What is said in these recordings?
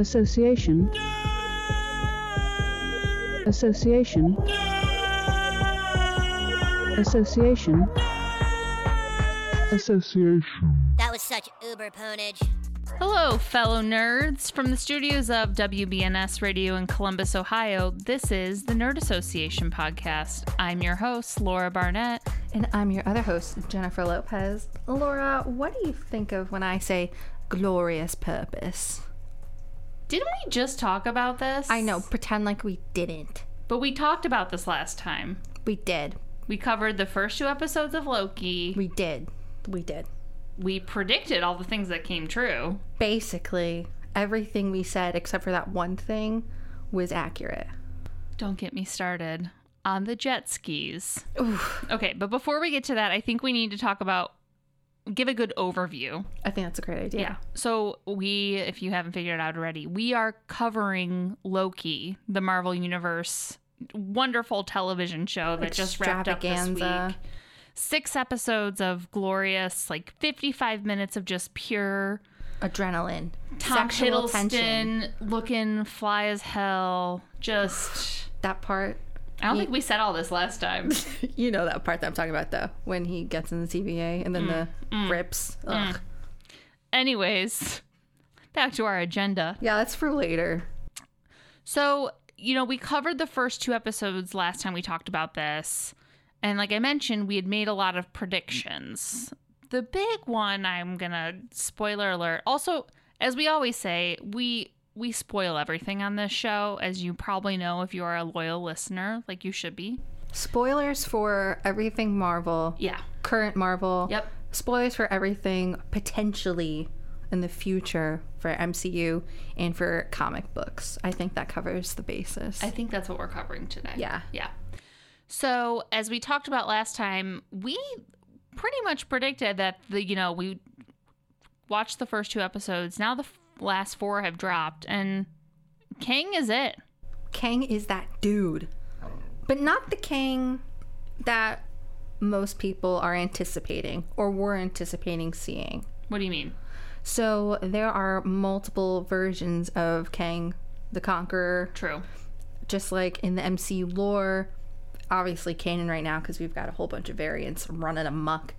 Association. Association. Association. Association. That was such uber ponage. Hello, fellow nerds. From the studios of WBNS Radio in Columbus, Ohio, this is the Nerd Association podcast. I'm your host, Laura Barnett. And I'm your other host, Jennifer Lopez. Laura, what do you think of when I say glorious purpose? Didn't we just talk about this? I know, pretend like we didn't. But we talked about this last time. We did. We covered the first two episodes of Loki. We did. We did. We predicted all the things that came true. Basically, everything we said except for that one thing was accurate. Don't get me started on the jet skis. Okay, but before we get to that, I think we need to talk about give a good overview. I think that's a great idea. Yeah. So we, if you haven't figured it out already, we are covering Loki, the Marvel Universe wonderful television show that just wrapped up this week. Six episodes of glorious, like 55 minutes of just pure Adrenaline. Tom sexual Hiddleston tension. looking fly as hell. Just, That part. I don't think we said all this last time. You know that part that I'm talking about, though. When he gets in the TVA and then mm. the mm. rips. Mm. Ugh. Anyways, back to our agenda. Yeah, that's for later. So, you know, we covered the first two episodes last time we talked about this. And like I mentioned, we had made a lot of predictions. The big one, I'm going to spoiler alert. Also, as we always say, we we spoil everything on this show as you probably know if you are a loyal listener, like you should be. Spoilers for everything Marvel. Yeah. Current Marvel. Yep. Spoilers for everything potentially in the future for MCU and for comic books. I think that covers the basis. I think that's what we're covering today. Yeah. Yeah. So, as we talked about last time, we pretty much predicted that the, you know, we watched the first two episodes. Now the last four have dropped and Kang is it. Kang is that dude. But not the Kang that most people are anticipating or were anticipating seeing. What do you mean? So there are multiple versions of Kang the Conqueror, True. just like in the MCU lore. Obviously, canon right now because we've got a whole bunch of variants running amok.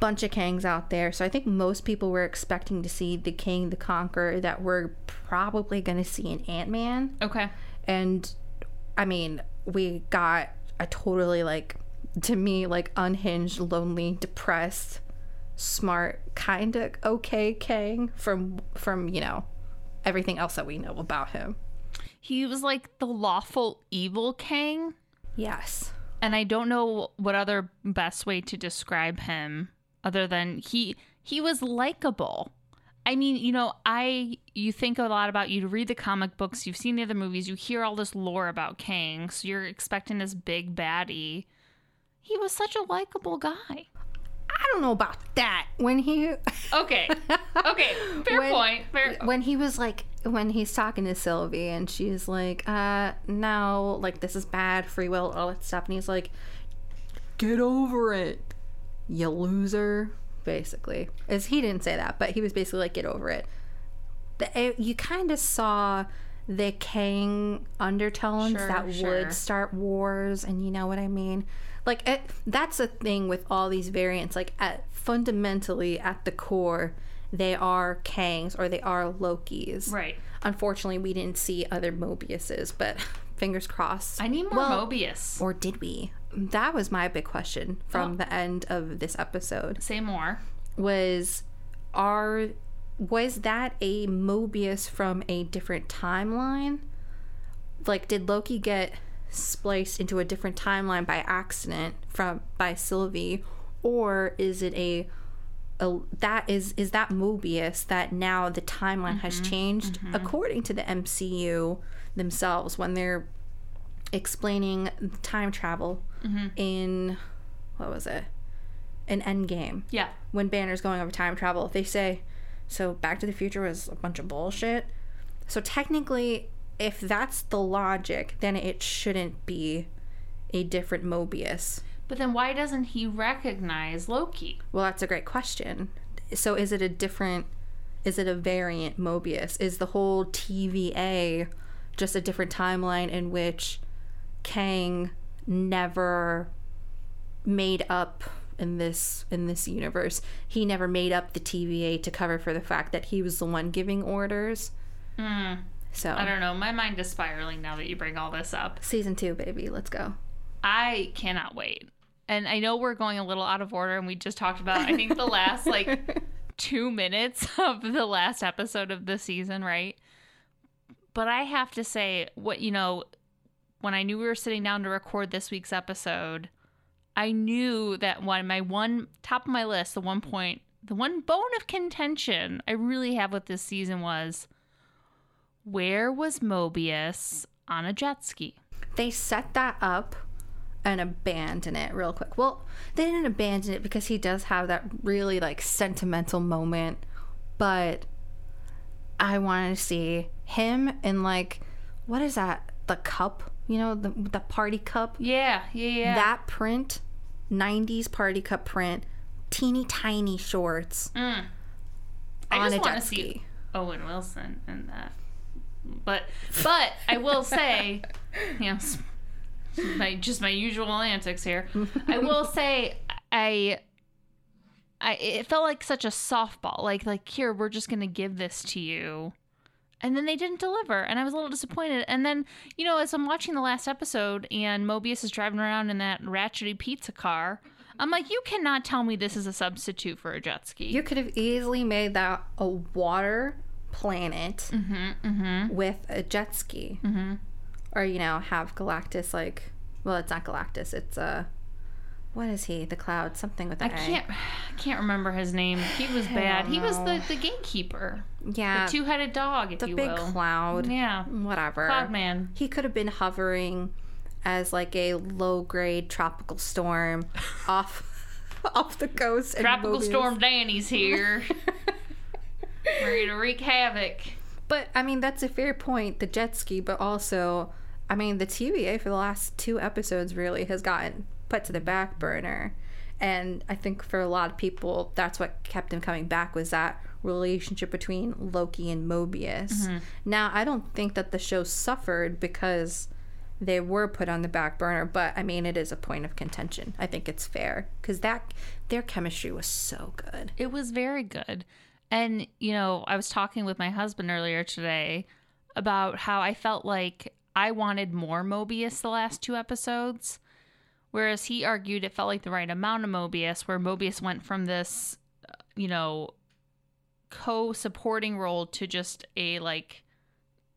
Bunch of Kangs out there. So I think most people were expecting to see the Kang the Conqueror that we're probably going to see in Ant Man. Okay. And I mean, we got a totally like, to me, like unhinged, lonely, depressed, smart, kind of okay Kang from from you know everything else that we know about him. He was like the lawful evil Kang. Yes. and I don't know what other best way to describe him other than he he was likable. I mean, you know, I you think a lot about you read the comic books, you've seen the other movies, you hear all this lore about Kang, so you're expecting this big baddie. He was such a likable guy. I don't know about that. When he Okay. Okay. Fair When- point. Fair when he was like when he's talking to Sylvie and she's like, uh, no, like this is bad, free will, all that stuff, and he's like, Get over it, you loser. Basically. As he didn't say that, but he was basically like, Get over it. The, eh, you kind of saw the Kang undertones Sure, that sure. would start wars, and you know what I mean. Like it, that's a thing with all these variants. Like at fundamentally at the core, they are Kangs or they are Lokis. Right. Unfortunately, we didn't see other Mobiuses, but fingers crossed. I need more Well, Mobius. Or did we? That was my big question from Oh. the end of this episode. Say more. Was are was that a Mobius from a different timeline? Like did Loki get spliced into a different timeline by accident from by Sylvie or is it a a, that is is that Mobius that now the timeline has mm-hmm. changed mm-hmm. according to the MCU themselves when they're explaining time travel Mm-hmm. in what was it an Endgame Yeah. when Banner's going over time travel they say so Back to the Future was a bunch of bullshit so technically if that's the logic then it shouldn't be a different Mobius But then why doesn't he recognize Loki? Well, that's a great question. So is it a different Is it a variant Mobius? Is the whole TVA just a different timeline in which Kang never made up in this in this universe? He never made up the TVA to cover for the fact that he was the one giving orders. Hmm. So I don't know. My mind is spiraling now that you bring all this up. season two, baby, let's go. I cannot wait. And I know we're going a little out of order, and we just talked about, I think, the last like two minutes of the last episode of the season, right? But I have to say, what, you know, when I knew we were sitting down to record this week's episode, I knew that one, my one top of my list, the one point, the one bone of contention I really have with this season was where was Mobius on a jet ski? they set that up and abandon it real quick. Well, they didn't abandon it because he does have that really like sentimental moment, but I wanted to see him in like what is that? The cup, you know, the the party cup. Yeah, yeah, yeah. That print, 90s party cup print, teeny tiny shorts Mm. I on just want to see. Owen Wilson in that. But but I will say, you know, my just my usual antics here. I will say I I it felt like such a softball. Like like here we're just going to give this to you. And then they didn't deliver, and I was a little disappointed. And then, you know, as I'm watching the last episode and Mobius is driving around in that ratchety pizza car, I'm like, you cannot tell me this is a substitute for a jet ski. You could have easily made that a water planet with a jet ski. Mm-hmm. Or, you know, have Galactus like, well, it's not Galactus. It's, uh, what is he? The cloud, something with I an A. can't I can't remember his name. He was bad. He was the, the gatekeeper. Yeah. The two headed dog, if the you big will. cloud. Yeah. Whatever. Cloud man. He could have been hovering as like a low grade tropical storm off off the coast. Tropical Storm Danny's here. Ready to wreak havoc. But I mean, that's a fair point. The jet ski, but also, I mean, the TVA for the last two episodes really has gotten put to the back burner. And I think for a lot of people, that's what kept him coming back was that relationship between Loki and Mobius. Mm-hmm. Now, I don't think that the show suffered because they were put on the back burner, but I mean, it is a point of contention. I think it's fair because that their chemistry was so good. It was very good. And, you know, I was talking with my husband earlier today about how I felt like I wanted more Mobius the last two episodes. Whereas he argued it felt like the right amount of Mobius, where Mobius went from this, uh, you know, co supporting role to just a, like,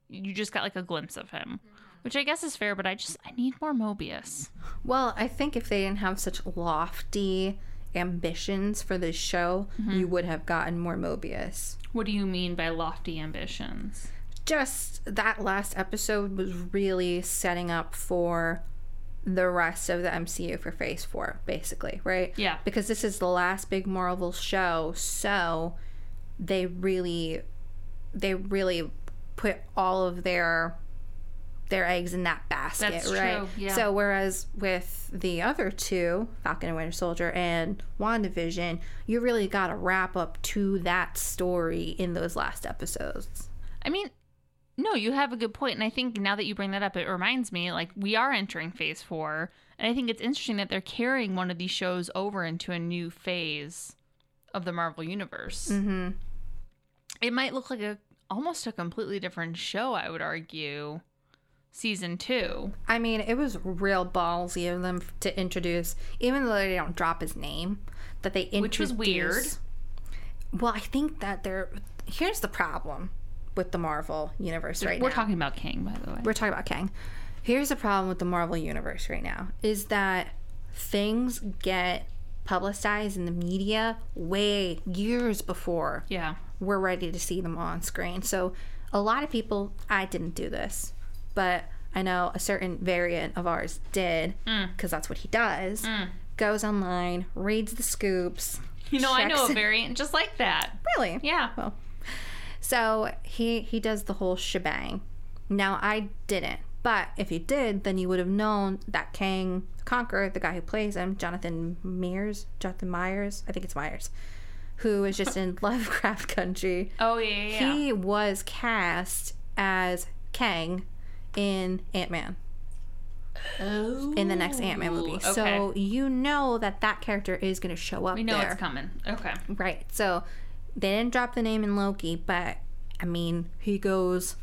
you just got like a glimpse of him. Which I guess is fair, but I just, I need more Mobius. Well, I think if they didn't have such lofty ambitions for this show, you would have gotten more Mobius. What do you mean by lofty ambitions? Just that last episode was really setting up for the rest of the MCU for Phase 4, basically, right? Yeah. Because this is the last big Marvel show, so they really they really put all of their their eggs in that basket, That's right? true, yeah. So whereas with the other two, Falcon and Winter Soldier and WandaVision, you really got to wrap up to that story in those last episodes. I mean, no, you have a good point, and I think now that you bring that up, it reminds me like we are entering phase four, and I think it's interesting that they're carrying one of these shows over into a new phase of the Marvel universe. Mm-hmm. It might look like a almost a completely different show. I would argue, season two. I mean, it was real ballsy of them to introduce, even though they don't drop his name, that they introduce. Which was weird. Well, I think that they're. Here's the problem with the Marvel universe right now. We're now. talking about King, by the way. We're talking about Kang. Here's the problem with the Marvel universe right now is that things get publicized in the media way years before yeah, we're ready to see them on screen. So a lot of people, I didn't do this, but I know a certain variant of ours did mm. because that's what he does. Mm. Goes online, reads the scoops. you know, I know a variant just like that. Really? Yeah, Well, so he he does the whole shebang. Now I didn't, but if you did, then you would have known that Kang the Conqueror, the guy who plays him, Jonathan Mears, Jonathan Myers, I think it's Myers, who is just in Lovecraft Country, Oh yeah, yeah. he was cast as Kang in Ant Man in the next Ant Man movie. Oh, okay. So you know that that character is going to show up we know there. it's coming. Okay. Right. So they didn't drop the name in Loki, but I mean, he goes,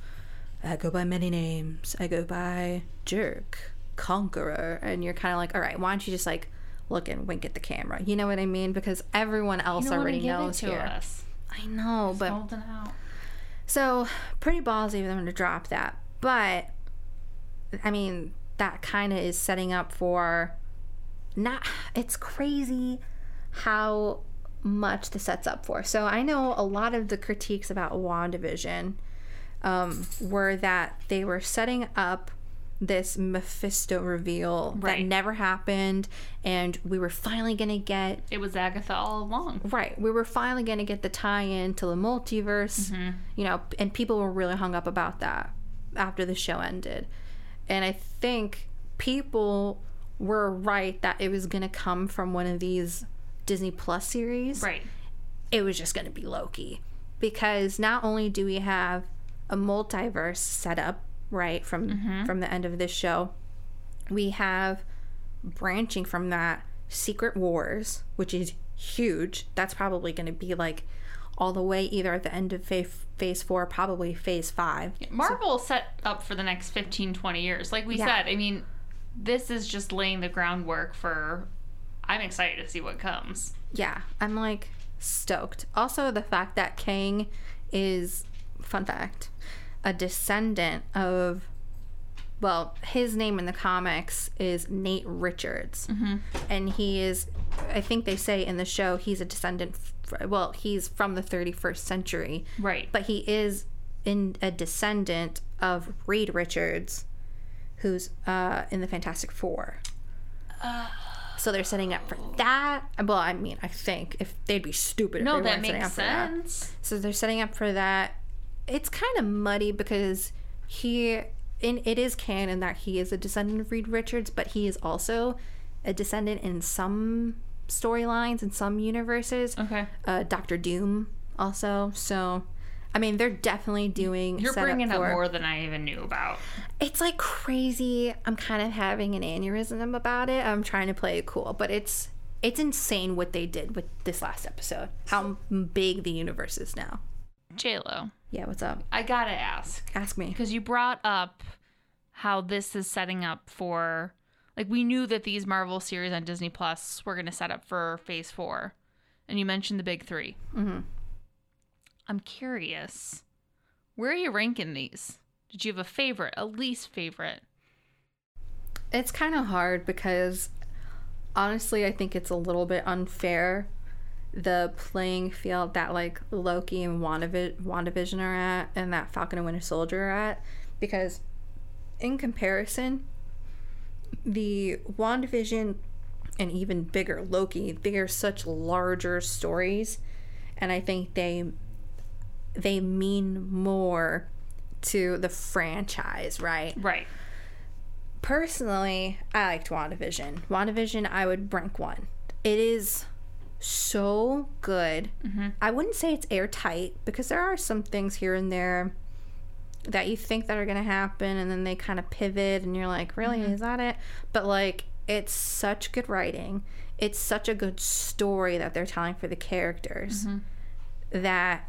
I go by many names. I go by Jerk, Conqueror. And you're kind of like, all right, why don't you just like look and wink at the camera? You know what I mean? Because everyone else You wanna already knows to here. us. I know, but Holding out. so pretty ballsy of them to drop that. But I mean, that kind of is setting up for not. It's crazy how much this sets up for. So I know a lot of the critiques about WandaVision um, were that they were setting up this Mephisto reveal Right. that never happened, and we were finally gonna get It was Agatha all along. Right. We were finally going to get the tie in to the multiverse, you know, and people were really hung up about that after the show ended. And I think people were right that it was going to come from one of these Disney Plus series. Right. It was just going to be Loki. Because not only do we have a multiverse set up, right, from mm-hmm. from the end of this show, we have branching from that Secret Wars, which is huge. That's probably going to be like all the way either at the end of phase, phase four, probably phase five. Marvel set up for the next 15, 20 years. Like we Yeah. said, I mean, this is just laying the groundwork for. I'm excited to see what comes. Yeah, I'm like stoked. Also, the fact that Kang is, fun fact, a descendant of, well, his name in the comics is Nate Richards. And he is, I think they say in the show, he's a descendant, f- well, he's from the 31st century. Right. but he is in a descendant of Reed Richards, who's uh, in the Fantastic Four. So they're setting up for that. Well, I mean, I think if they'd be stupid. If no, they that makes for that. sense. So they're setting up for that. It's kind of muddy because he, in it is canon that he is a descendant of Reed Richards, but he is also a descendant in some storylines in some universes Okay. uh, Doctor Doom also. So, I mean, they're definitely doing. You're setup bringing up more than I even knew about. It's like crazy. I'm kind of having an aneurysm about it. I'm trying to play it cool, but it's it's insane what they did with this last episode. How big the universe is now. J Lo. Yeah, what's up? I gotta ask. Ask me. because you brought up how this is setting up for like we knew that these marvel series on disney plus were going to set up for phase four and you mentioned the big 3 mm-hmm. I'm curious. Where are you ranking these? Did you have a favorite a least favorite? It's kind of hard because honestly, I think it's a little bit unfair the playing field that like Loki and WandaVi- WandaVision are at and that Falcon and Winter Soldier are at because in comparison, the WandaVision and even bigger Loki, they are such larger stories and I think they they mean more to the franchise, right? right personally, I liked WandaVision. WandaVision, I would rank one. It is so good. Mm-hmm. I wouldn't say it's airtight because there are some things here and there that you think that are going to happen and then they kind of pivot and you're like, really, mm-hmm. is that it? But like, it's such good writing. It's such a good story that they're telling for the characters mm-hmm. that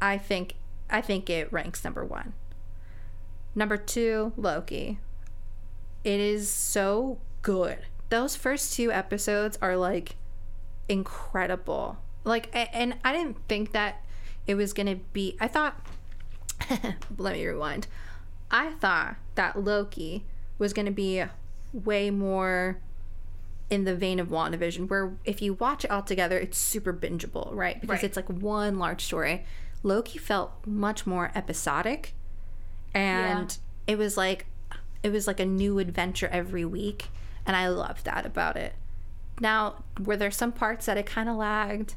I think I think it ranks number 1. Number 2, Loki. It is so good. Those first two episodes are like incredible. Like, and I didn't think that it was gonna be. I thought. let me rewind. I thought that Loki was gonna be way more in the vein of WandaVision, where if you watch it all together, it's super bingeable, right? Because Right. it's like one large story. Loki felt much more episodic, and it was like it was like a new adventure every week, and I loved that about it. Now, were there some parts that it kind of lagged?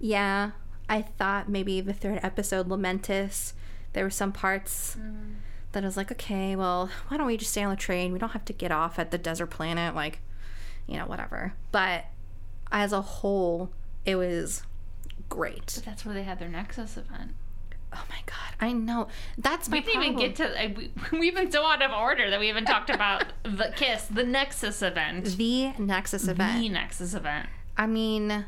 Yeah, I thought maybe the third episode, Lamentis, there were some parts mm-hmm. that I was like, okay, well, why don't we just stay on the train? We don't have to get off at the desert planet, like, you know, whatever. But as a whole, it was great. But that's where they had their Nexus event. Oh my god, I know. That's my We didn't even get to. We, we've been so out of order that we haven't talked about the Kiss, the Nexus event, the Nexus event. the Nexus event. I mean,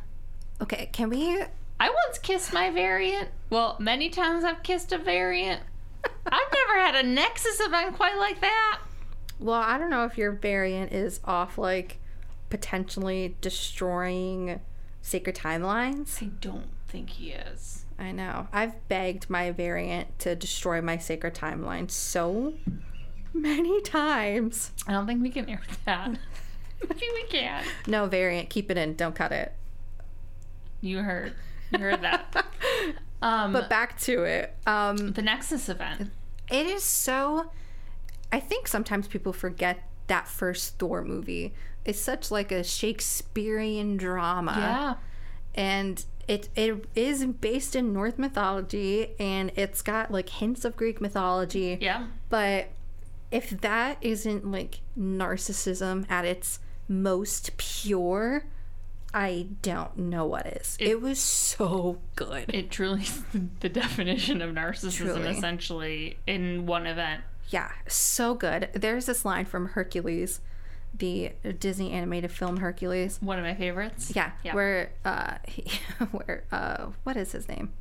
okay, can we? I once kissed my variant. Well, many times I've kissed a variant. I've never had a Nexus event quite like that. Well, I don't know if your variant is off, like potentially destroying sacred timelines. I don't think he is. I know. I've begged my variant to destroy my sacred timeline so many times. I don't think we can air that. Maybe we can. No variant, keep it in. Don't cut it. You heard. You heard that. Um, But back to it. Um, the Nexus event. it is so. I think sometimes people forget that first Thor movie. It's such like a Shakespearean drama. Yeah. and it it is based in Norse mythology and it's got like hints of Greek mythology. Yeah. But if that isn't like narcissism at its most pure, I don't know what is. It, was so good. It truly is the definition of narcissism, Truly. essentially, in one event. yeah, so good. There's this line from Hercules, the Disney animated film Hercules. One of my favorites. Yeah, Yeah. where uh he, where uh what is his name?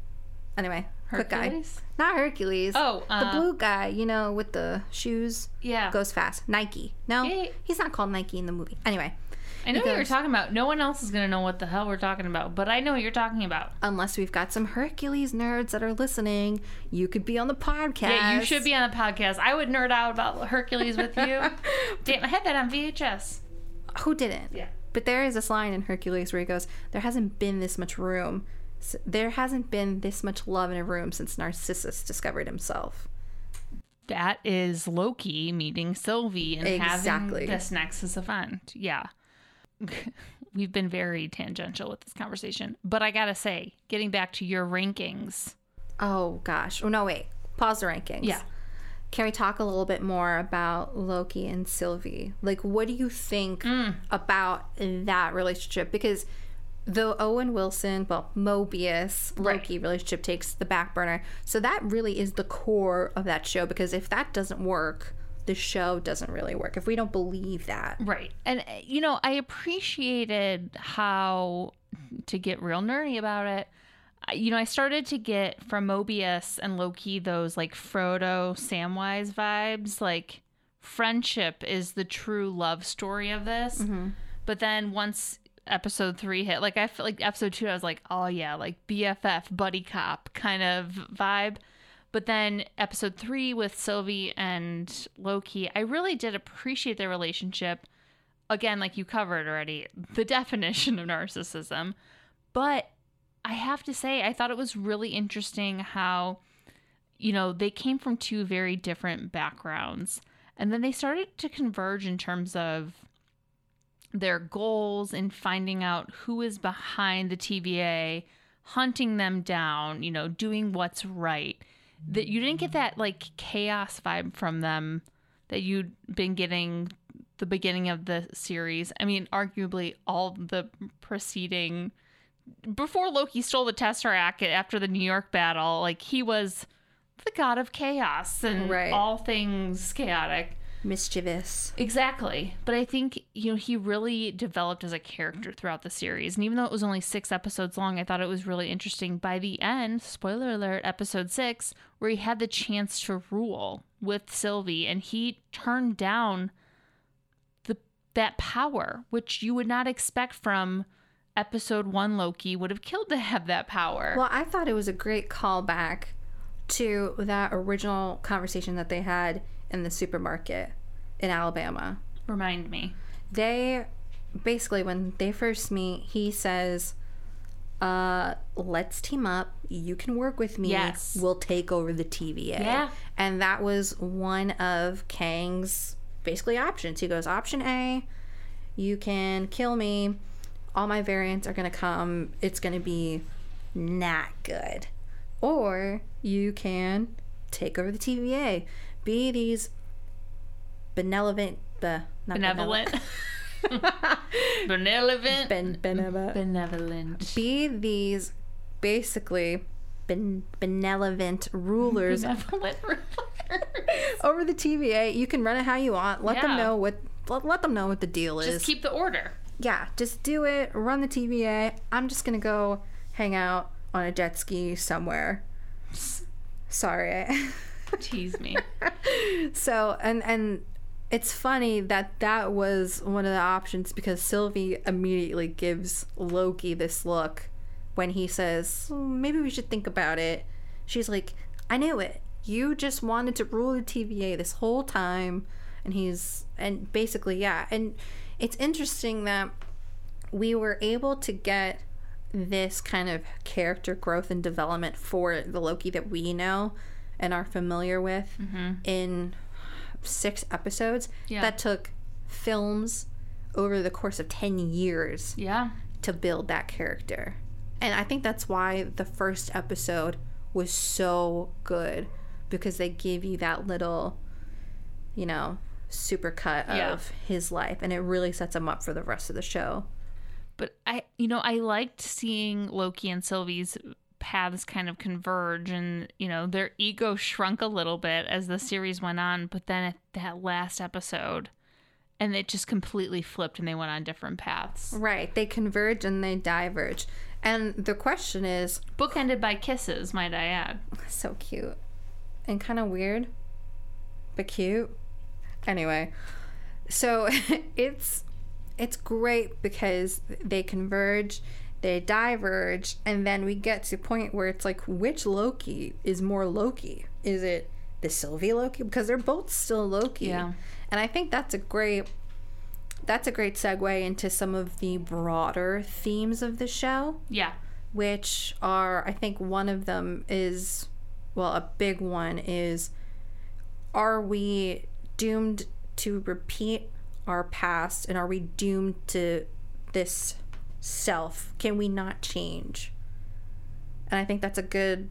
Anyway, quick guy. Hercules? Not Hercules. Oh, the uh, blue guy, you know, with the shoes, Yeah. goes fast. Nike. No, yeah. he's not called Nike in the movie. Anyway, I know what you're talking about. No one else is going to know what the hell we're talking about, but I know what you're talking about. unless we've got some Hercules nerds that are listening, you could be on the podcast. Yeah, you should be on the podcast. I would nerd out about Hercules with you. Damn, I had that on VHS. Who didn't? Yeah. But there is this line in Hercules where he goes, "There hasn't been this much room. There hasn't been this much love in a room since Narcissus discovered himself." That is Loki meeting Sylvie and Exactly. having this Nexus event. Yeah. We've been very tangential with this conversation. But I gotta say, getting back to your rankings. Oh gosh. Oh no, wait. Pause the rankings. Yeah. Can we talk a little bit more about Loki and Sylvie? Like, what do you think Mm. about that relationship? Because the Owen Wilson, well, Mobius Loki relationship takes the back burner. So that really is the core of that show. Because if that doesn't work, the show doesn't really work. If we don't believe that, Right. And, uh, you know, I appreciated how, to get real nerdy about it, you know, I started to get from Mobius and Loki those like Frodo, Samwise vibes. Like, friendship is the true love story of this. But then once episode three hit, like, I feel like episode two, I was like, oh, yeah, like BFF, buddy cop kind of vibe. But then episode three with Sylvie and Loki, I really did appreciate their relationship. Again, like you covered already, the definition of narcissism. But I have to say, I thought it was really interesting how, you know, they came from two very different backgrounds. And then they started to converge in terms of their goals and finding out who is behind the TVA, hunting them down, you know, doing what's right. That you didn't get that like chaos vibe from them that you'd been getting the beginning of the series. I mean, arguably all the preceding before Loki stole the Tesseract after the New York battle, like he was the god of chaos and Right. all things chaotic. Mischievous. Exactly. But I think, you know, he really developed as a character throughout the series. And even though it was only six episodes long, I thought it was really interesting. By the end, spoiler alert, episode six, where he had the chance to rule with Sylvie and he turned down the that power, which you would not expect from episode one Loki would have killed to have that power. Well, I thought it was a great callback to that original conversation that they had in the supermarket in Alabama. Remind me. They basically, when they first meet, he says, uh, let's team up. You can work with me. Yes. We'll take over the TVA. Yeah. And that was one of Kang's basically options. He goes, option A, you can kill me. All my variants are going to come. It's going to be not good. Or you can take over the TVA. Be these benevolent, uh, not Benevolent. Benevolent. Ben, benevolent. Benevolent. be these basically ben- benevolent rulers Benevolent rulers. over the TVA. You can run it how you want. Let them know what let, let them know what the deal is. Just keep the order. yeah, just do it. Run the TVA. I'm just gonna go hang out on a jet ski somewhere. Sorry. Tease me. so and and it's funny that that was one of the options because Sylvie immediately gives Loki this look when he says, "Oh, "Maybe we should think about it." She's like, "I knew it. You just wanted to rule the TVA this whole time." And he's and basically, yeah. And it's interesting that we were able to get this kind of character growth and development for the Loki that we know and are familiar with mm-hmm. in six episodes Yeah. that took films over the course of 10 years Yeah. to build that character. And I think that's why the first episode was so good because they give you that little, you know, super cut of Yeah. his life and it really sets him up for the rest of the show. But I, you know, I liked seeing Loki and Sylvie's paths kind of converge and, you know, their ego shrunk a little bit as the series went on. But then at that last episode, and it just completely flipped and they went on different paths. Right. They converge and they diverge. And the question is Book ended by kisses, might I add. so cute and kind of weird, but cute. Anyway, so it's it's great because they converge, they diverge, and then we get to a point where it's like, which Loki is more Loki? Is it the Sylvie Loki? Because they're both still Loki. Yeah. And I think that's a great that's a great segue into some of the broader themes of the show Yeah. which are I think one of them is well a big one is are we doomed to repeat our past and are we doomed to this self can we not change and I think that's a good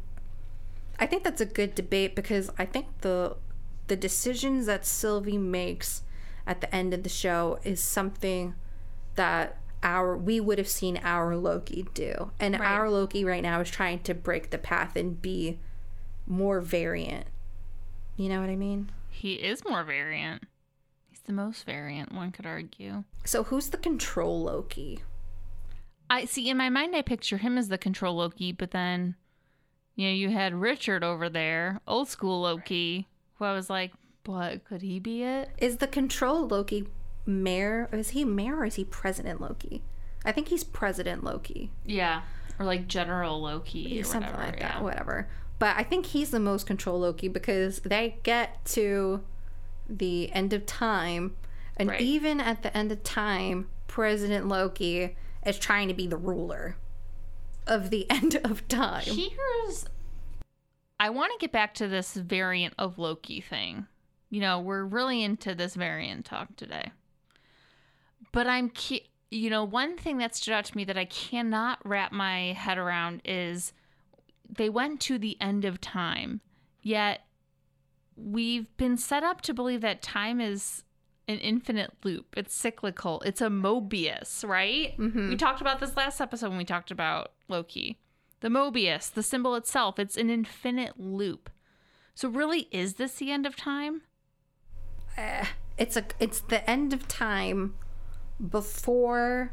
I think that's a good debate because I think the the decisions that Sylvie makes at the end of the show is something that our we would have seen our Loki do. And Right. our Loki right now is trying to break the path and be more variant. You know what I mean? He is more variant. He's the most variant, one could argue. So who's the control Loki? I see in my mind I picture him as the control Loki, but then you know, you had Richard over there, old school Loki, who I was like, what could he be it? Is the control Loki mayor? Is he mayor or is he president Loki? I think he's president Loki. Yeah. Or like General Loki or something whatever. like yeah. that, whatever. But I think he's the most control Loki because they get to the end of time, and Right. even at the end of time, President Loki is trying to be the ruler of the end of time. Here's I want to get back to this variant of Loki thing. You know, we're really into this variant talk today. But I'm you know, one thing that stood out to me that I cannot wrap my head around is they went to the end of time, yet we've been set up to believe that time is an infinite loop. It's cyclical. It's a Mobius, right? Mm-hmm. We talked about this last episode when we talked about Loki. The Mobius, the symbol itself, it's an infinite loop. So really is this the end of time? Eh, it's a it's the end of time before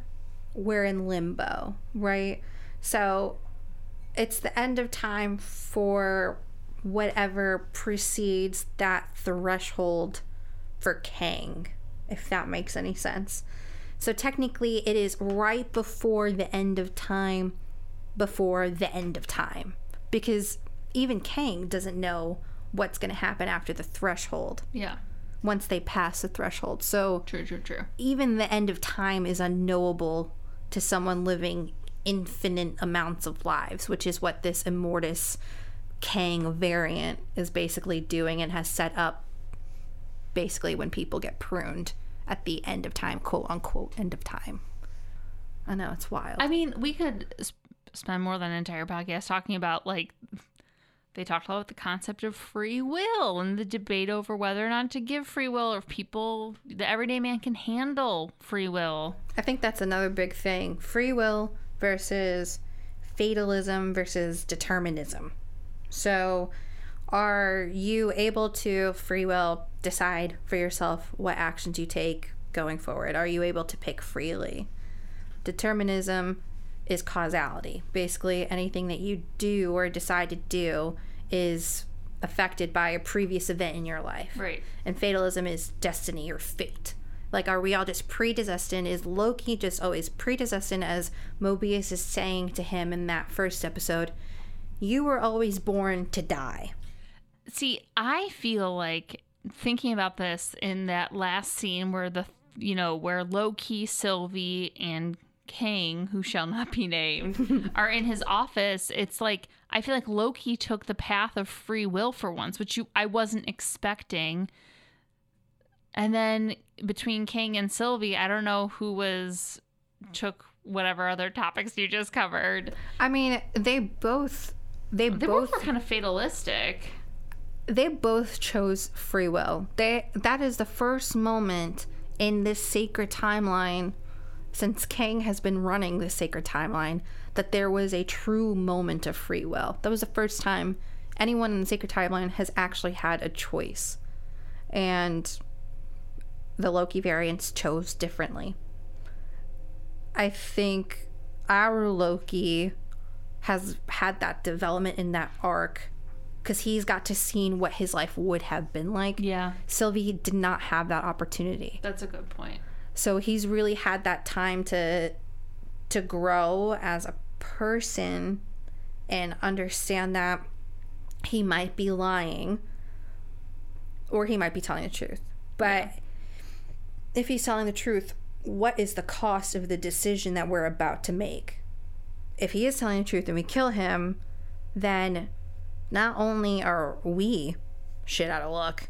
we're in limbo, right? So it's the end of time for whatever precedes that threshold for Kang, if that makes any sense. So technically it is right before the end of time before the end of time because even Kang doesn't know what's going to happen after the threshold Yeah. once they pass the threshold. So True, true, true. even the end of time is unknowable to someone living infinite amounts of lives, which is what this Immortus Kang variant is basically doing and has set up basically when people get pruned at the end of time, quote unquote, end of time. I know, it's wild. I mean, we could sp- spend more than an entire podcast talking about like they talked about the concept of free will and the debate over whether or not to give free will or if people the everyday man can handle free will. I think that's another big thing. Free will versus fatalism versus determinism. So, are you able to free will decide for yourself what actions you take going forward? Are you able to pick freely? Determinism is causality. Basically, anything that you do or decide to do is affected by a previous event in your life. Right. And fatalism is destiny or fate. Like, are we all just predestined? Is Loki just always predestined, as Mobius is saying to him in that first episode? You were always born to die. See, I feel like thinking about this in that last scene where the you know where Loki, Sylvie, and Kang, who shall not be named, are in his office. It's like I feel like Loki took the path of free will for once, which you I wasn't expecting. And then between Kang and Sylvie, I don't know who was took whatever other topics you just covered. I mean, they both they, They both both were kind of fatalistic. They both chose free will. They that is the first moment in this sacred timeline since Kang has been running this sacred timeline that there was a true moment of free will. That was the first time anyone in the sacred timeline has actually had a choice. And the Loki variants chose differently. I think our Loki has had that development in that arc because he's got to see what his life would have been like. Yeah, Sylvie did not have that opportunity. that's a good point. So he's really had that time to to grow as a person and understand that he might be lying or he might be telling the truth. But if he's telling the truth, what is the cost of the decision that we're about to make? If he is telling the truth and we kill him, then not only are we shit out of luck,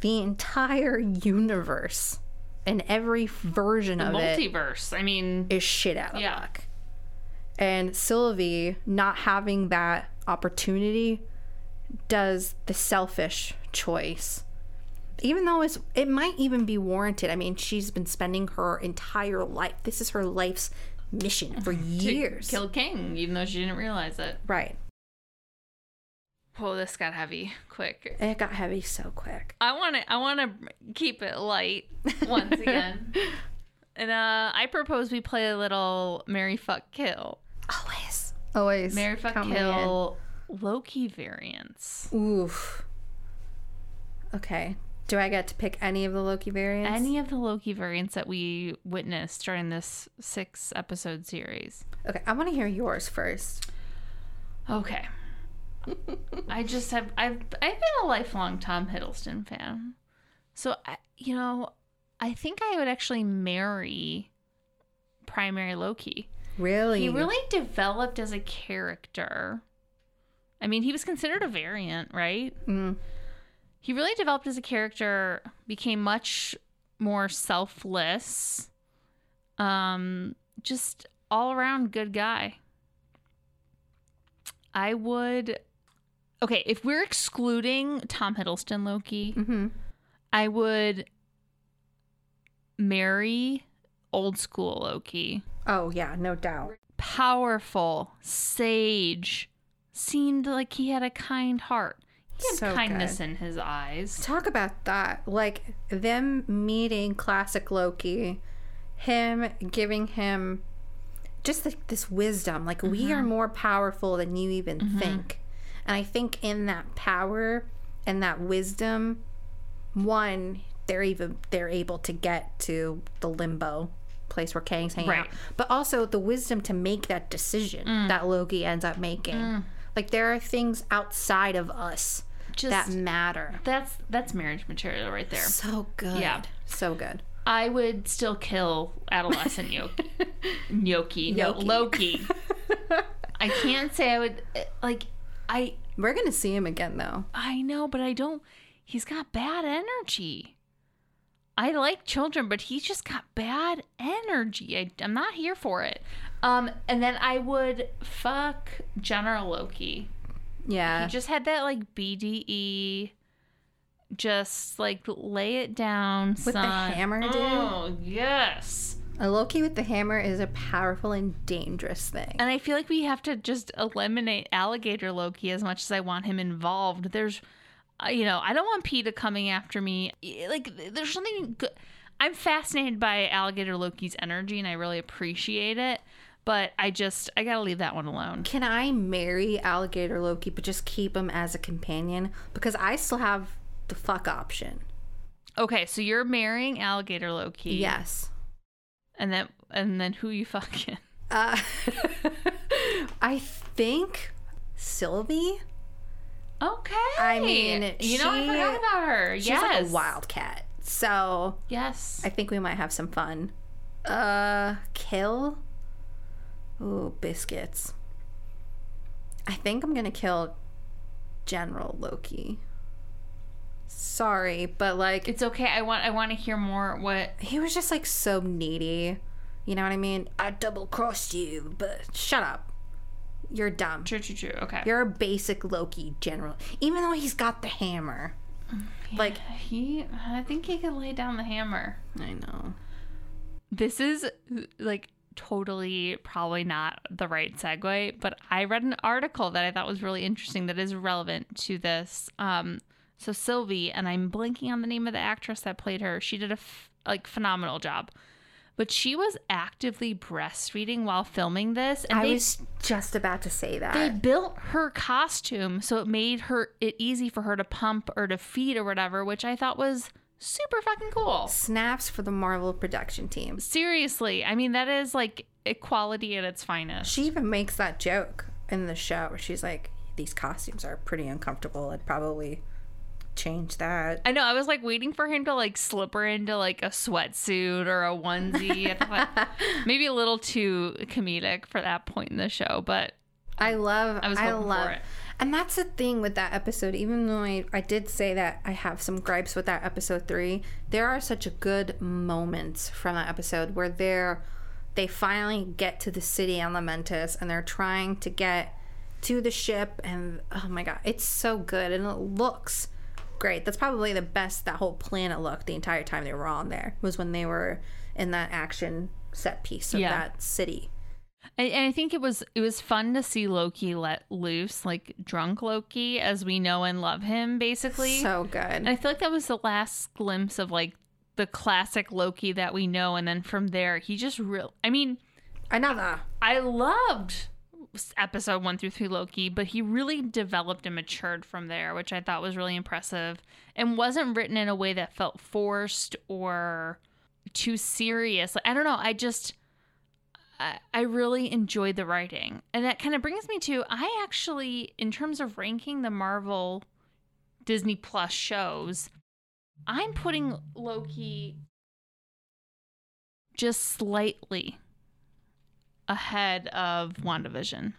the entire universe and every version of it Multiverse. I mean, is shit out of Yeah. luck. And Sylvie not having that opportunity does the selfish choice. Even though it's it might even be warranted. I mean, she's been spending her entire life. This is her life's mission for years. Kill Kang, even though she didn't realize it. right. Whoa, this got heavy quick. It got heavy so quick. I want to. I want to keep it light once again. and uh, I propose we play a little Marry Fuck Kill. Always. Always. Marry Fuck count me Kill Loki variants. Oof. Okay. Do I get to pick any of the Loki variants? Any of the Loki variants that we witnessed during this six episode series. Okay, I want to hear yours first. Okay. I just have I've I've been a lifelong Tom Hiddleston fan. So I, you know, I think I would actually marry primary Loki. Really? He really developed as a character. I mean, he was considered a variant, right? Mm. He really developed as a character, became much more selfless. Um, just all around good guy. I would Okay, if we're excluding Tom Hiddleston Loki, Mm-hmm. I would marry old school Loki. Oh yeah, no doubt. Powerful, sage, seemed like he had a kind heart. He had So kindness good. in his eyes. Talk about that. Like them meeting classic Loki, him giving him just like this wisdom. Like we are more powerful than you even think. And I think in that power and that wisdom, one, they're even they're able to get to the limbo place where Kang's hanging out. But also the wisdom to make that decision mm. that Loki ends up making. Mm. Like there are things outside of us Just that matter. that's that's marriage material right there. So good. Yeah. So good. I would still kill adolescent Yoki. Yoki, no, Loki. I can't say I would like I We're gonna see him again though. I know, but I don't. He's got bad energy. I like children, but he's just got bad energy. I, I'm not here for it. Um, and then I would fuck General Loki. Yeah. He just had that like BDE, just like lay it down, With the hammer, dude? Oh yes. A Loki with the hammer is a powerful and dangerous thing. And I feel like we have to just eliminate alligator Loki as much as I want him involved. There's, uh, you know, I don't want PETA coming after me. Like, there's something good. I'm fascinated by alligator Loki's energy and I really appreciate it. But I just, I gotta leave that one alone. Can I marry Alligator Loki but just keep him as a companion? Because I still have the fuck option. Okay, so you're marrying alligator Loki. Yes. And then, and then who you fucking? Uh, I think Sylvie. Okay. I mean, you know, I forgot about her. She's yes. like a wildcat. So Yes. I think we might have some fun. Uh, kill. Ooh, biscuits. I think I'm gonna kill General Loki. Sorry, but like it's okay. I want, I want to hear more. What? he was just like so needy. You know what I mean? I double crossed you, but shut up. You're dumb. True, true, true. Okay. You're a basic Loki general, even though he's got the hammer. Like he, I think he could lay down the hammer. I know. This is like totally probably not the right segue, but I read an article that I thought was really interesting that is relevant to this. Um, so Sylvie, and I'm blanking on the name of the actress that played her. She did a f- like phenomenal job, but she was actively breastfeeding while filming this, and I they was just about to say that. they built her costume so it made her it easy for her to pump or to feed or whatever, which I thought was super fucking cool. Snaps for the Marvel production team. Seriously, I mean that is like equality at its finest. She even makes that joke in the show where she's like, "These costumes are pretty uncomfortable. I'd probably change that." I know. I was like waiting for him to like slip her into like a sweatsuit or a onesie. Maybe a little too comedic for that point in the show, but I love. I was I love. it. And that's the thing with that episode. Even though I, I did say that I have some gripes with that episode three, there are such a good moments from that episode where they're they finally get to the city on Lamentis and they're trying to get to the ship and oh my god, it's so good and it looks great. That's probably the best that whole planet looked the entire time they were on there was when they were in that action set piece of Yeah. that city. And, I think it was it was fun to see Loki let loose, like drunk Loki, as we know and love him, basically. So good. and I feel like that was the last glimpse of like the classic Loki that we know, and then from there he just real. I mean, Another. I loved episode one through three Loki, but he really developed and matured from there, which I thought was really impressive and wasn't written in a way that felt forced or too serious. I don't know. I just, I, I really enjoyed the writing. And that kind of brings me to I actually, in terms of ranking the Marvel Disney Plus shows, I'm putting Loki just slightly ahead of WandaVision.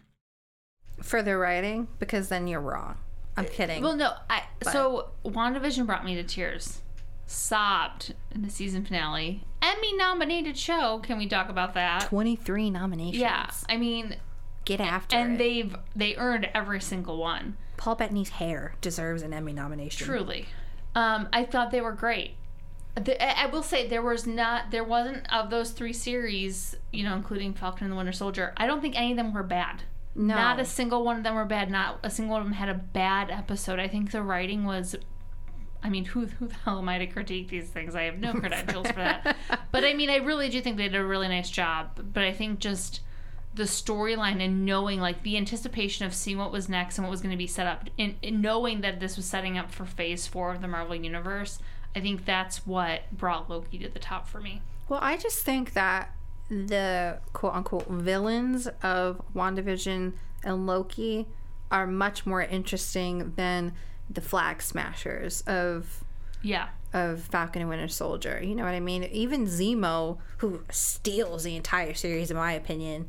for the writing because then you're wrong. I'm kidding. Well, no, I so WandaVision brought me to tears. Sobbed in the season finale. Emmy nominated show. Can we talk about that? 23 nominations. Yeah, I mean, Get after and it. they've they earned every single one. Paul Bettany's hair deserves an Emmy nomination. Truly, um, I thought they were great. The, I I will say there was not there wasn't of those three series, you know, including Falcon and the Winter Soldier. I don't think any of them were bad. No. Not a single one of them were bad. Not a single one of them had a bad episode. I think the writing was. I mean, who who the hell am I to critique these things? I have no credentials for that. But I mean, I really do think they did a really nice job. But I think just the storyline and knowing like the anticipation of seeing what was next and what was going to be set up and, and knowing that this was setting up for phase four of the marvel universe i think that's what brought loki to the top for me Well, I just think that the quote unquote villains of WandaVision and Loki are much more interesting than the flag smashers of yeah of Falcon and Winter Soldier. You know what I mean? Even Zemo, who steals the entire series, in my opinion,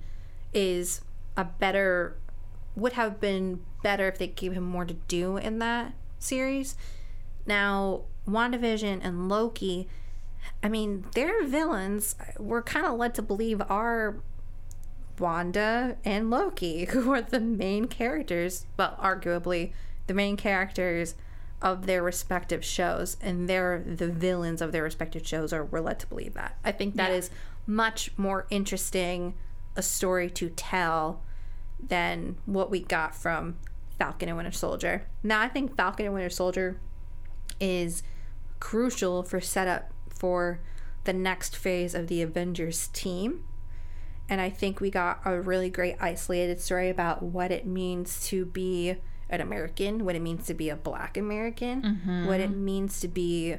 is a better would have been better if they gave him more to do in that series. Now, WandaVision and Loki, I mean, their villains we're kind of led to believe are Wanda and Loki, who are the main characters, well, arguably the main characters of their respective shows and they're the villains of their respective shows or we're led to believe that. I think that Yeah. is much more interesting a story to tell than what we got from Falcon and Winter Soldier. Now I think Falcon and Winter Soldier is crucial for setup for the next phase of the Avengers team. And I think we got a really great isolated story about what it means to be an American, what it means to be a black American, mm-hmm. what it means to be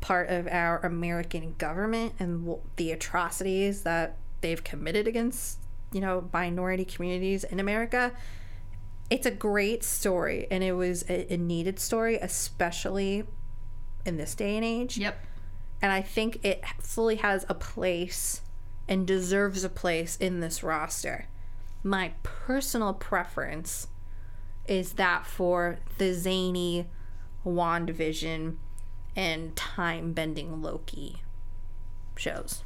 part of our American government and the atrocities that they've committed against, you know, minority communities in America. It's a great story and it was a, a needed story, especially in this day and age Yep. and I think it fully has a place and deserves a place in this roster. My personal preference is that for the zany WandaVision and time bending Loki shows.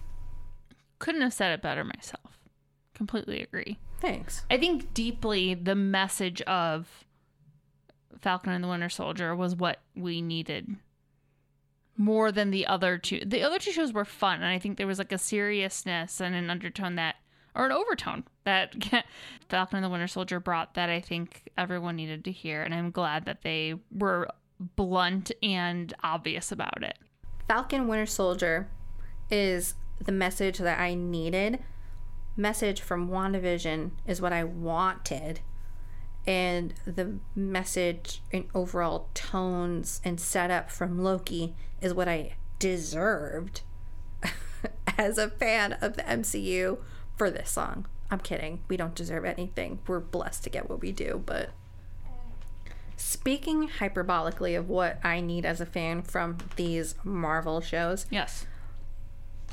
Couldn't have said it better myself. Completely agree. Thanks. I think deeply the message of Falcon and the Winter Soldier was what we needed more than the other two. The other two shows were fun, and I think there was like a seriousness and an undertone that, or an overtone that Falcon and the Winter Soldier brought that I think everyone needed to hear. And I'm glad that they were blunt and obvious about it. Falcon Winter Soldier is the message that I needed. Message from WandaVision is what I wanted. And the message and overall tones and setup from Loki is what I deserved as a fan of the MCU for this song. I'm kidding. We don't deserve anything. We're blessed to get what we do, but Speaking hyperbolically of what I need as a fan from these Marvel shows, Yes.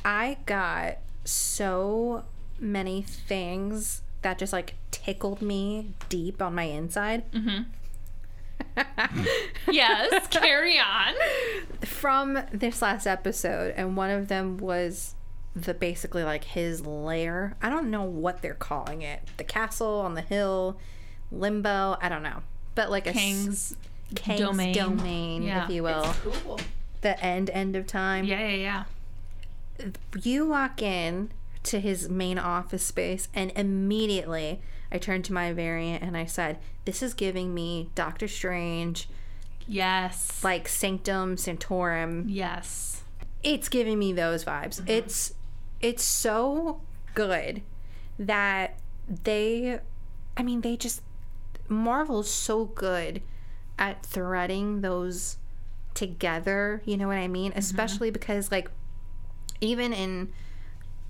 I got so many things that just like tickled me deep on my inside mm-hmm. Yes. carry on. from this last episode. And one of them was the basically like his lair. I don't know what they're calling it. The castle on the hill, limbo. I don't know. But like a King's Kang's domain. domain, Yeah. if you will. cool. The end end of time. Yeah, yeah, yeah. you walk in to his main office space and immediately I turned to my variant and I said, "This is giving me Doctor Strange, Yes. like Sanctum Sanctorum. yes. It's giving me those vibes. Mm-hmm. It's it's so good that they I mean, they just Marvel's so good at threading those together, you know what I mean? Mm-hmm. Especially because like even in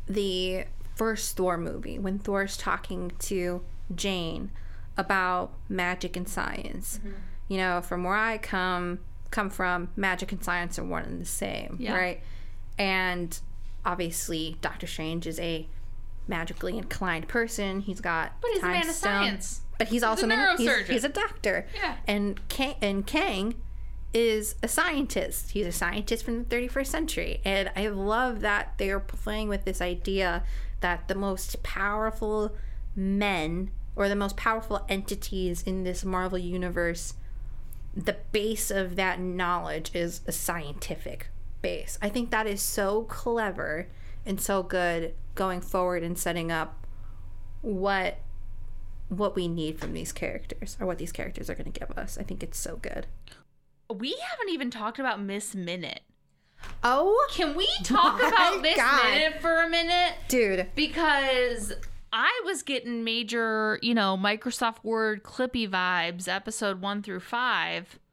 the first Thor movie, when Thor's talking to Jane about magic and science, mm-hmm. you know, from where I come come from, magic and science are one and the same, Yeah. right? And obviously, Doctor Strange is a magically inclined person. He's got But he's a man of science. But he's also a an- he's, neurosurgeon. he's a doctor. Yeah. And Kang, and Kang is a scientist. He's a scientist from the 31st century. And I love that they're playing with this idea that the most powerful men or the most powerful entities in this Marvel universe, the base of that knowledge is a scientific base. I think that is so clever and so good going forward and setting up what what we need from these characters or what these characters are going to give us. I think it's so good. We haven't even talked about Miss Minute. Oh, Can we talk about Miss God. Minute for a minute? dude. Because I was getting major, you know, Microsoft Word clippy vibes, episode one through five.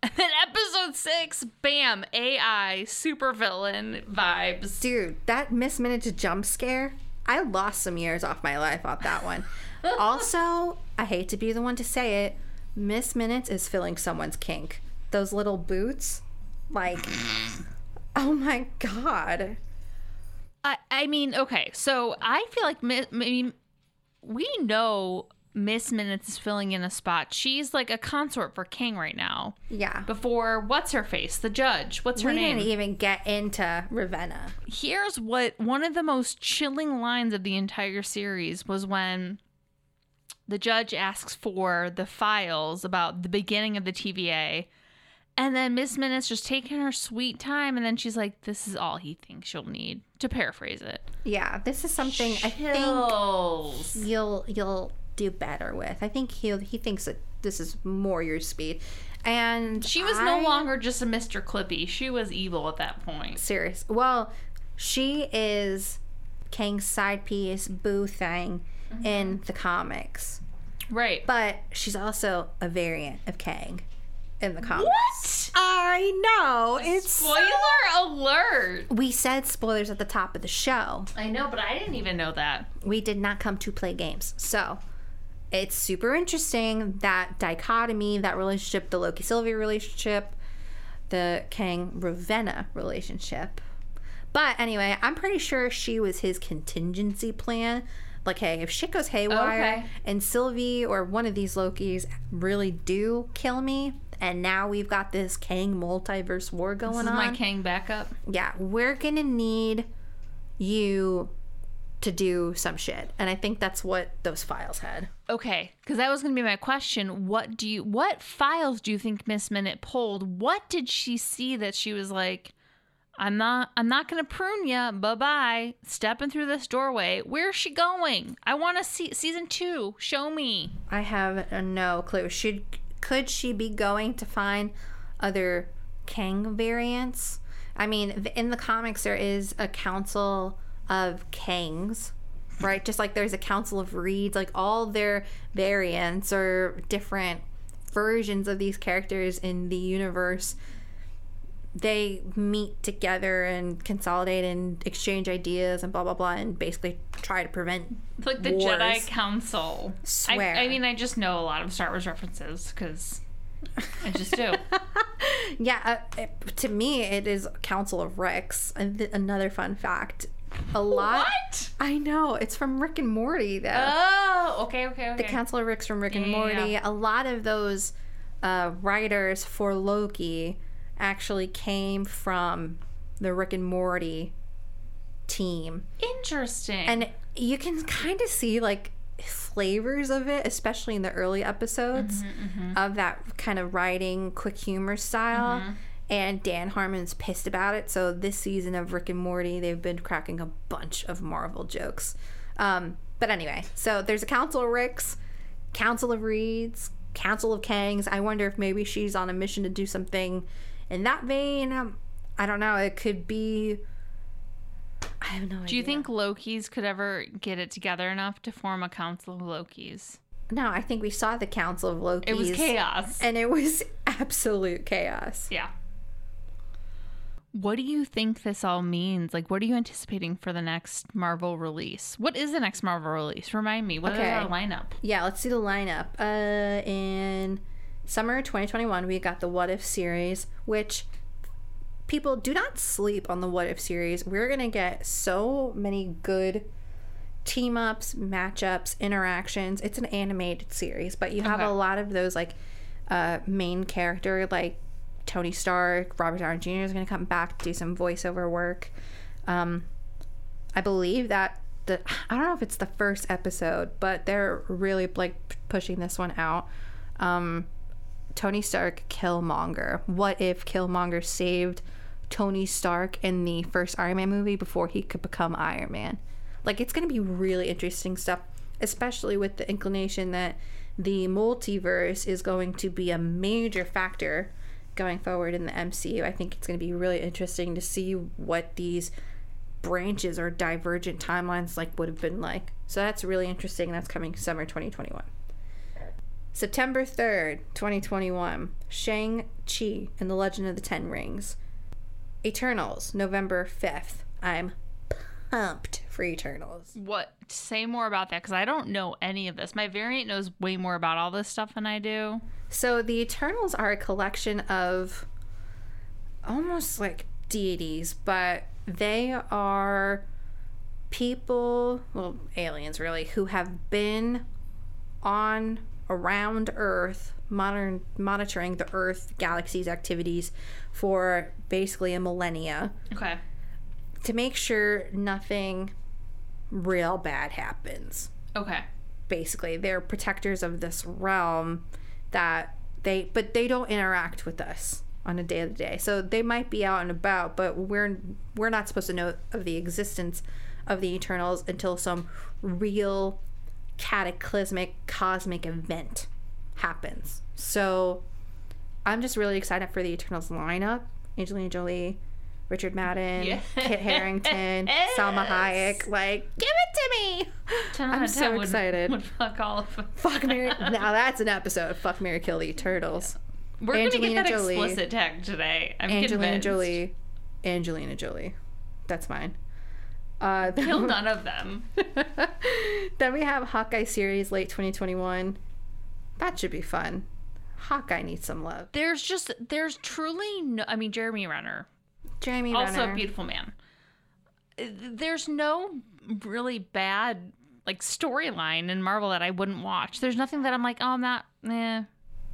And then episode six, bam, AI supervillain vibes. Dude, that Miss Minute jump scare, I lost some years off my life on that one. also, I hate to be the one to say it, Miss Minutes is filling someone's kink. Those little boots, like, oh my god. I, I mean, okay, so I feel like mean, we know Miss Minutes is filling in a spot. She's like a consort for King right now. Yeah. Before what's her face, the judge. What's her we name? We didn't even get into Ravonna. Here's what one of the most chilling lines of the entire series was when the judge asks for the files about the beginning of the TVA And then Miss Minutes just taking her sweet time, and then she's like, "This is all he thinks she'll need." To paraphrase it, Yeah, this is something I think you'll you'll do better with. I think he he thinks that this is more your speed. And She was no longer just a Mr. Clippy. She was evil at that point. serious. Well, she is Kang's side piece, boo thing Mm-hmm. in the comics. Right. But she's also a variant of Kang in the comics. what? I know. It's Spoiler alert. we said spoilers at the top of the show. I know, but I didn't even know that. We did not come to play games. So it's super interesting that dichotomy, that relationship, the Loki Sylvie relationship, the Kang Ravonna relationship. But anyway, I'm pretty sure she was his contingency plan. Like, hey, if shit goes oh, haywire Okay. and Sylvie or one of these Lokis really do kill me, and now we've got this Kang multiverse war going on. This is on my Kang backup. yeah, we're gonna need you to do some shit. And I think that's what those files had. Okay, because that was going to be my question. What do you, what files do you think Miss Minute pulled? What did she see that she was like, I'm not, I'm not to prune you. Bye bye. Stepping through this doorway. Where's she going? I want to see season two. Show me. I have no clue. Should could she be going to find other Kang variants? I mean, in the comics there is a council of Kangs, right? Just like there's a council of Reeds, like all their variants or different versions of these characters in the universe they meet together and consolidate and exchange ideas and blah blah blah and basically try to prevent It's like the Wars. Jedi Council. Swear. I, I mean, I just know a lot of Star Wars references because I just do. yeah uh, it- to me it is council of ricks another fun fact a lot what? i know it's from rick and morty though Oh, okay, okay, okay. the council of ricks from rick and yeah, morty yeah. a lot of those uh, writers for loki actually came from the rick and morty team. Interesting. and you can kind of see like flavors of it especially in the early episodes mm-hmm, mm-hmm. of that kind of writing quick humor style. Mm-hmm. And dan harmon's pissed about it. So this season of rick and morty they've been cracking a bunch of marvel jokes. Um, but anyway so there's a council of ricks council of reeds council of kangs. I wonder if maybe she's on a mission to do something in that vein um, i don't know it could be I have no idea. Do you think Lokis could ever get it together enough to form a council of Lokis? No, I think we saw the Council of Loki. It was chaos. And it was absolute chaos. Yeah. What do you think this all means? Like, what are you anticipating for the next Marvel release? What is the next Marvel release? Remind me. What is Okay. our lineup? Yeah, let's see the lineup. Uh, in summer 2021, we got the What If series, which people do not sleep on the What If series. We're going to get so many good team ups, matchups, interactions. It's an animated series, but you have Okay. a lot of those like uh, main character, like Tony Stark, Robert Downey Jr. is going to come back to do some voiceover work. Um, I believe that the I don't know if it's the first episode, but they're really like pushing this one out. Um, Tony Stark Killmonger. What if Killmonger saved Tony Stark in the first Iron Man movie before he could become Iron Man? Like it's going to be really interesting stuff, especially with the inclination that the multiverse is going to be a major factor going forward in the MCU. I think it's going to be really interesting to see what these branches or divergent timelines like would have been like. So that's really interesting. That's coming summer 2021. September 3rd, 2021, Shang-Chi and the Legend of the Ten Rings. Eternals, November 5th. I'm pumped for Eternals. What? Say more about that because I don't know any of this. My variant knows way more about all this stuff than I do. So the Eternals are a collection of almost like deities, but they are people, well, aliens really, who have been on around Earth, modern monitoring the Earth galaxy's activities for basically a millennia Okay. to make sure nothing real bad happens Okay. basically they're protectors of this realm that they but they don't interact with us on a day to day. So they might be out and about, but we're we're not supposed to know of the existence of the Eternals until some real cataclysmic cosmic event happens. So I'm just really excited for the Eternals lineup. Angelina Jolie, Richard Madden, Yes. Kit Harington, Salma Hayek. Like, give it to me. Ten I'm so would- excited. Would fuck all of them. Fuck Marry. now that's an episode. Of Fuck Marry Kill the Turtles. We're Angelina gonna get that Jolie. explicit tag today. I'm Angelina convinced. Jolie. Angelina Jolie. That's mine. Uh, Kill none of them. then we have Hawkeye series late 2021. That should be fun. Hawkeye needs some love. There's just there's truly no. I mean, Jeremy Renner, Jeremy also Renner. a beautiful man. Uh, There's no really bad like storyline in Marvel that I wouldn't watch. There's nothing that I'm like, oh, I'm not. Eh.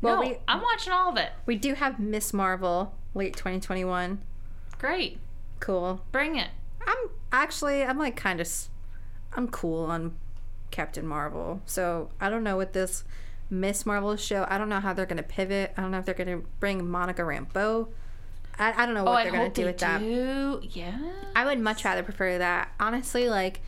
Well, no, we- I'm watching all of it. we do have Miss Marvel late 2021. Great, Cool. bring it. I'm actually I'm like kind of I'm cool on Captain Marvel. So I don't know what this Miss Marvel show. I don't know how they're gonna pivot. I don't know if they're gonna bring Monica Rambeau. I, I don't know oh, what oh, they're gonna hope do they with that. Yeah, I would much rather prefer that. Honestly, like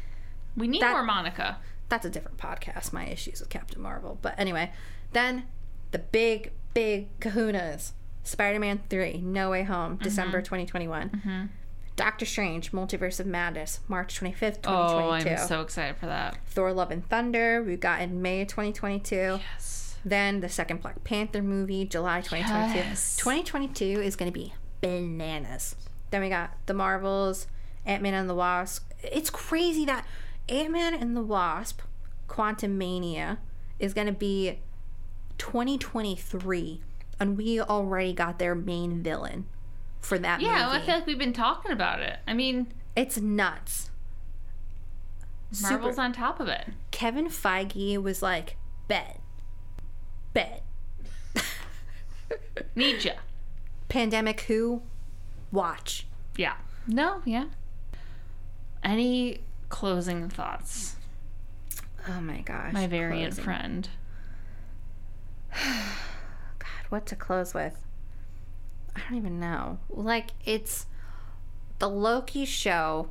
we need That- more Monica. that's a different podcast. My issues with Captain Marvel. But anyway, then the big big Kahunas. Spider-Man 3, No Way Home, mm-hmm. December 2021. Mm-hmm. Doctor Strange, Multiverse of Madness, March 25th, 2022. Oh, I'm so excited for that. Thor Love and Thunder, we got in May 2022. Yes. Then the second Black Panther movie, July 2022. Yes. 2022 is going to be bananas. Then we got The Marvels, Ant Man and the Wasp. It's crazy that Ant Man and the Wasp, Quantumania, is going to be 2023, and we already got their main villain for that Yeah, movie. I feel like we've been talking about it. I mean, it's nuts. Marvel's Super- on top of it. Kevin Feige was like, bet, bet. Need ya. Pandemic Who, watch. Yeah. No, yeah. Any closing thoughts, Oh my gosh. my variant closing. friend? God, what to close with? I don't even know. Like, it's. The Loki show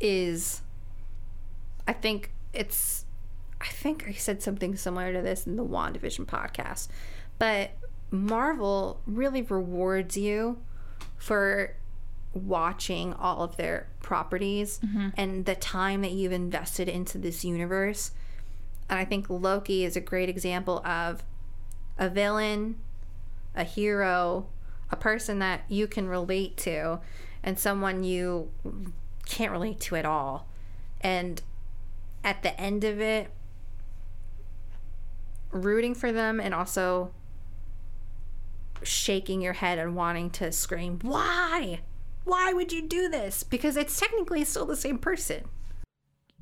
is. I think it's. I think I said something similar to this in the WandaVision podcast. But Marvel really rewards you for watching all of their properties mm-hmm. and the time that you've invested into this universe. And I think Loki is a great example of a villain, a hero, a person that you can relate to, and someone you can't relate to at all. And at the end of it, rooting for them and also shaking your head and wanting to scream, Why? Why would you do this? Because it's technically still the same person.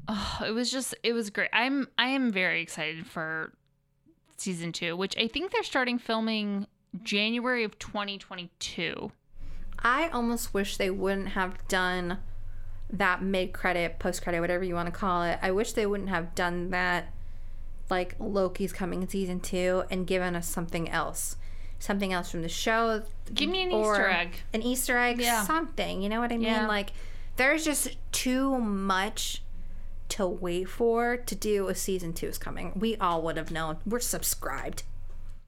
Oh, it was just it was great. I'm I am very excited for season 2, which I think they're starting filming January of 2022. I almost wish they wouldn't have done that mid credit, post credit, whatever you want to call it. I wish they wouldn't have done that like Loki's coming in season two and given us something else. Something else from the show. Give me an Easter egg. An Easter egg, Yeah. something. You know what I mean? Yeah. Like there's just too much to wait for to do a season two is coming. We all would have known. We're subscribed.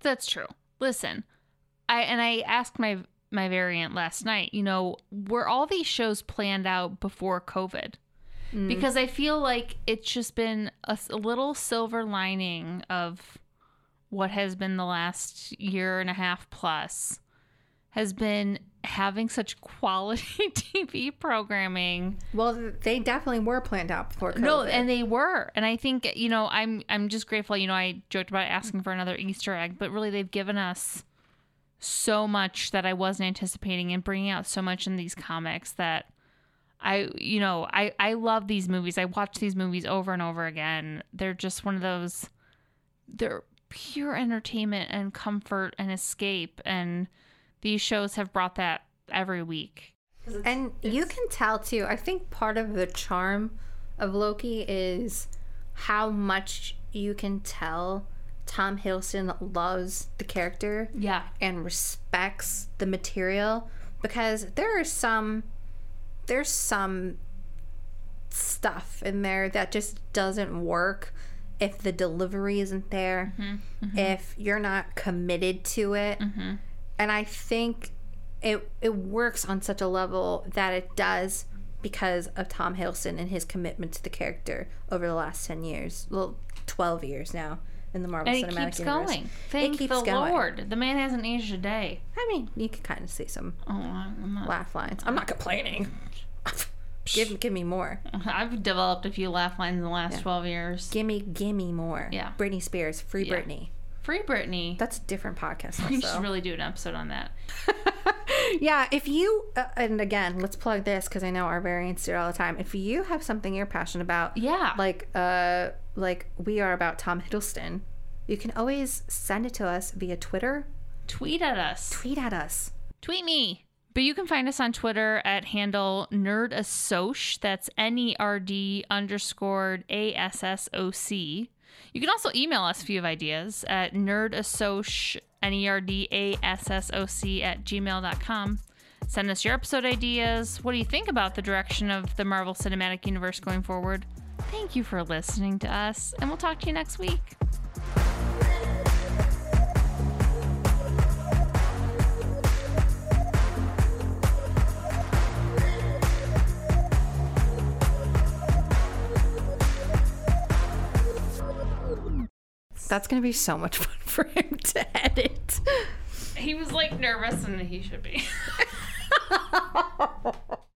That's true. Listen, I and I asked my my variant last night, you know, were all these shows planned out before COVID? Mm. Because I feel like it's just been a little silver lining of what has been the last year and a half plus has been having such quality TV programming. Well, they definitely were planned out before COVID. No, and they were, and I think you know I'm I'm just grateful. You know, I joked about asking for another Easter egg, but really they've given us so much that I wasn't anticipating, and bringing out so much in these comics that I you know I I love these movies. I watch these movies over and over again. They're just one of those. They're pure entertainment and comfort and escape, and these shows have brought that every week. And you can tell too. I think part of the charm of Loki is how much you can tell Tom Hiddleston loves the character Yeah. and respects the material because there are some there's some stuff in there that just doesn't work if the delivery isn't there mm-hmm, mm-hmm. if you're not committed to it. Mm-hmm. And i think it it works on such a level that it does because of Tom Hiddleston and his commitment to the character over the last 10 years well 12 years now in the Marvel And it Cinematic keeps Universe. going. Thank keeps the going. Lord. The man hasn't aged a day. I mean, you can kind of see some Oh, laugh lines. I'm not complaining. give give me more. I've developed a few laugh lines in the last 12 years. Gimme gimme more. Yeah. Britney Spears, free Yeah. Britney. Free Britney. That's a different podcast. we should really do an episode on that. yeah, if you uh, and again, let's plug this because I know our variants do it all the time. If you have something you're passionate about, Yeah. like uh, like we are about Tom Hiddleston, you can always send it to us via Twitter. Tweet at us. Tweet at us. Tweet me. But you can find us on Twitter at handle nerdassoc. That's N E R D underscored A S S O C. You can also email us if you have ideas at nerdassoc, N E R D A S S O C, at gmail.com. Send us your episode ideas. What do you think about the direction of the Marvel Cinematic Universe going forward? Thank you for listening to us, and we'll talk to you next week. That's gonna be so much fun for him to edit. He was like nervous, and he should be.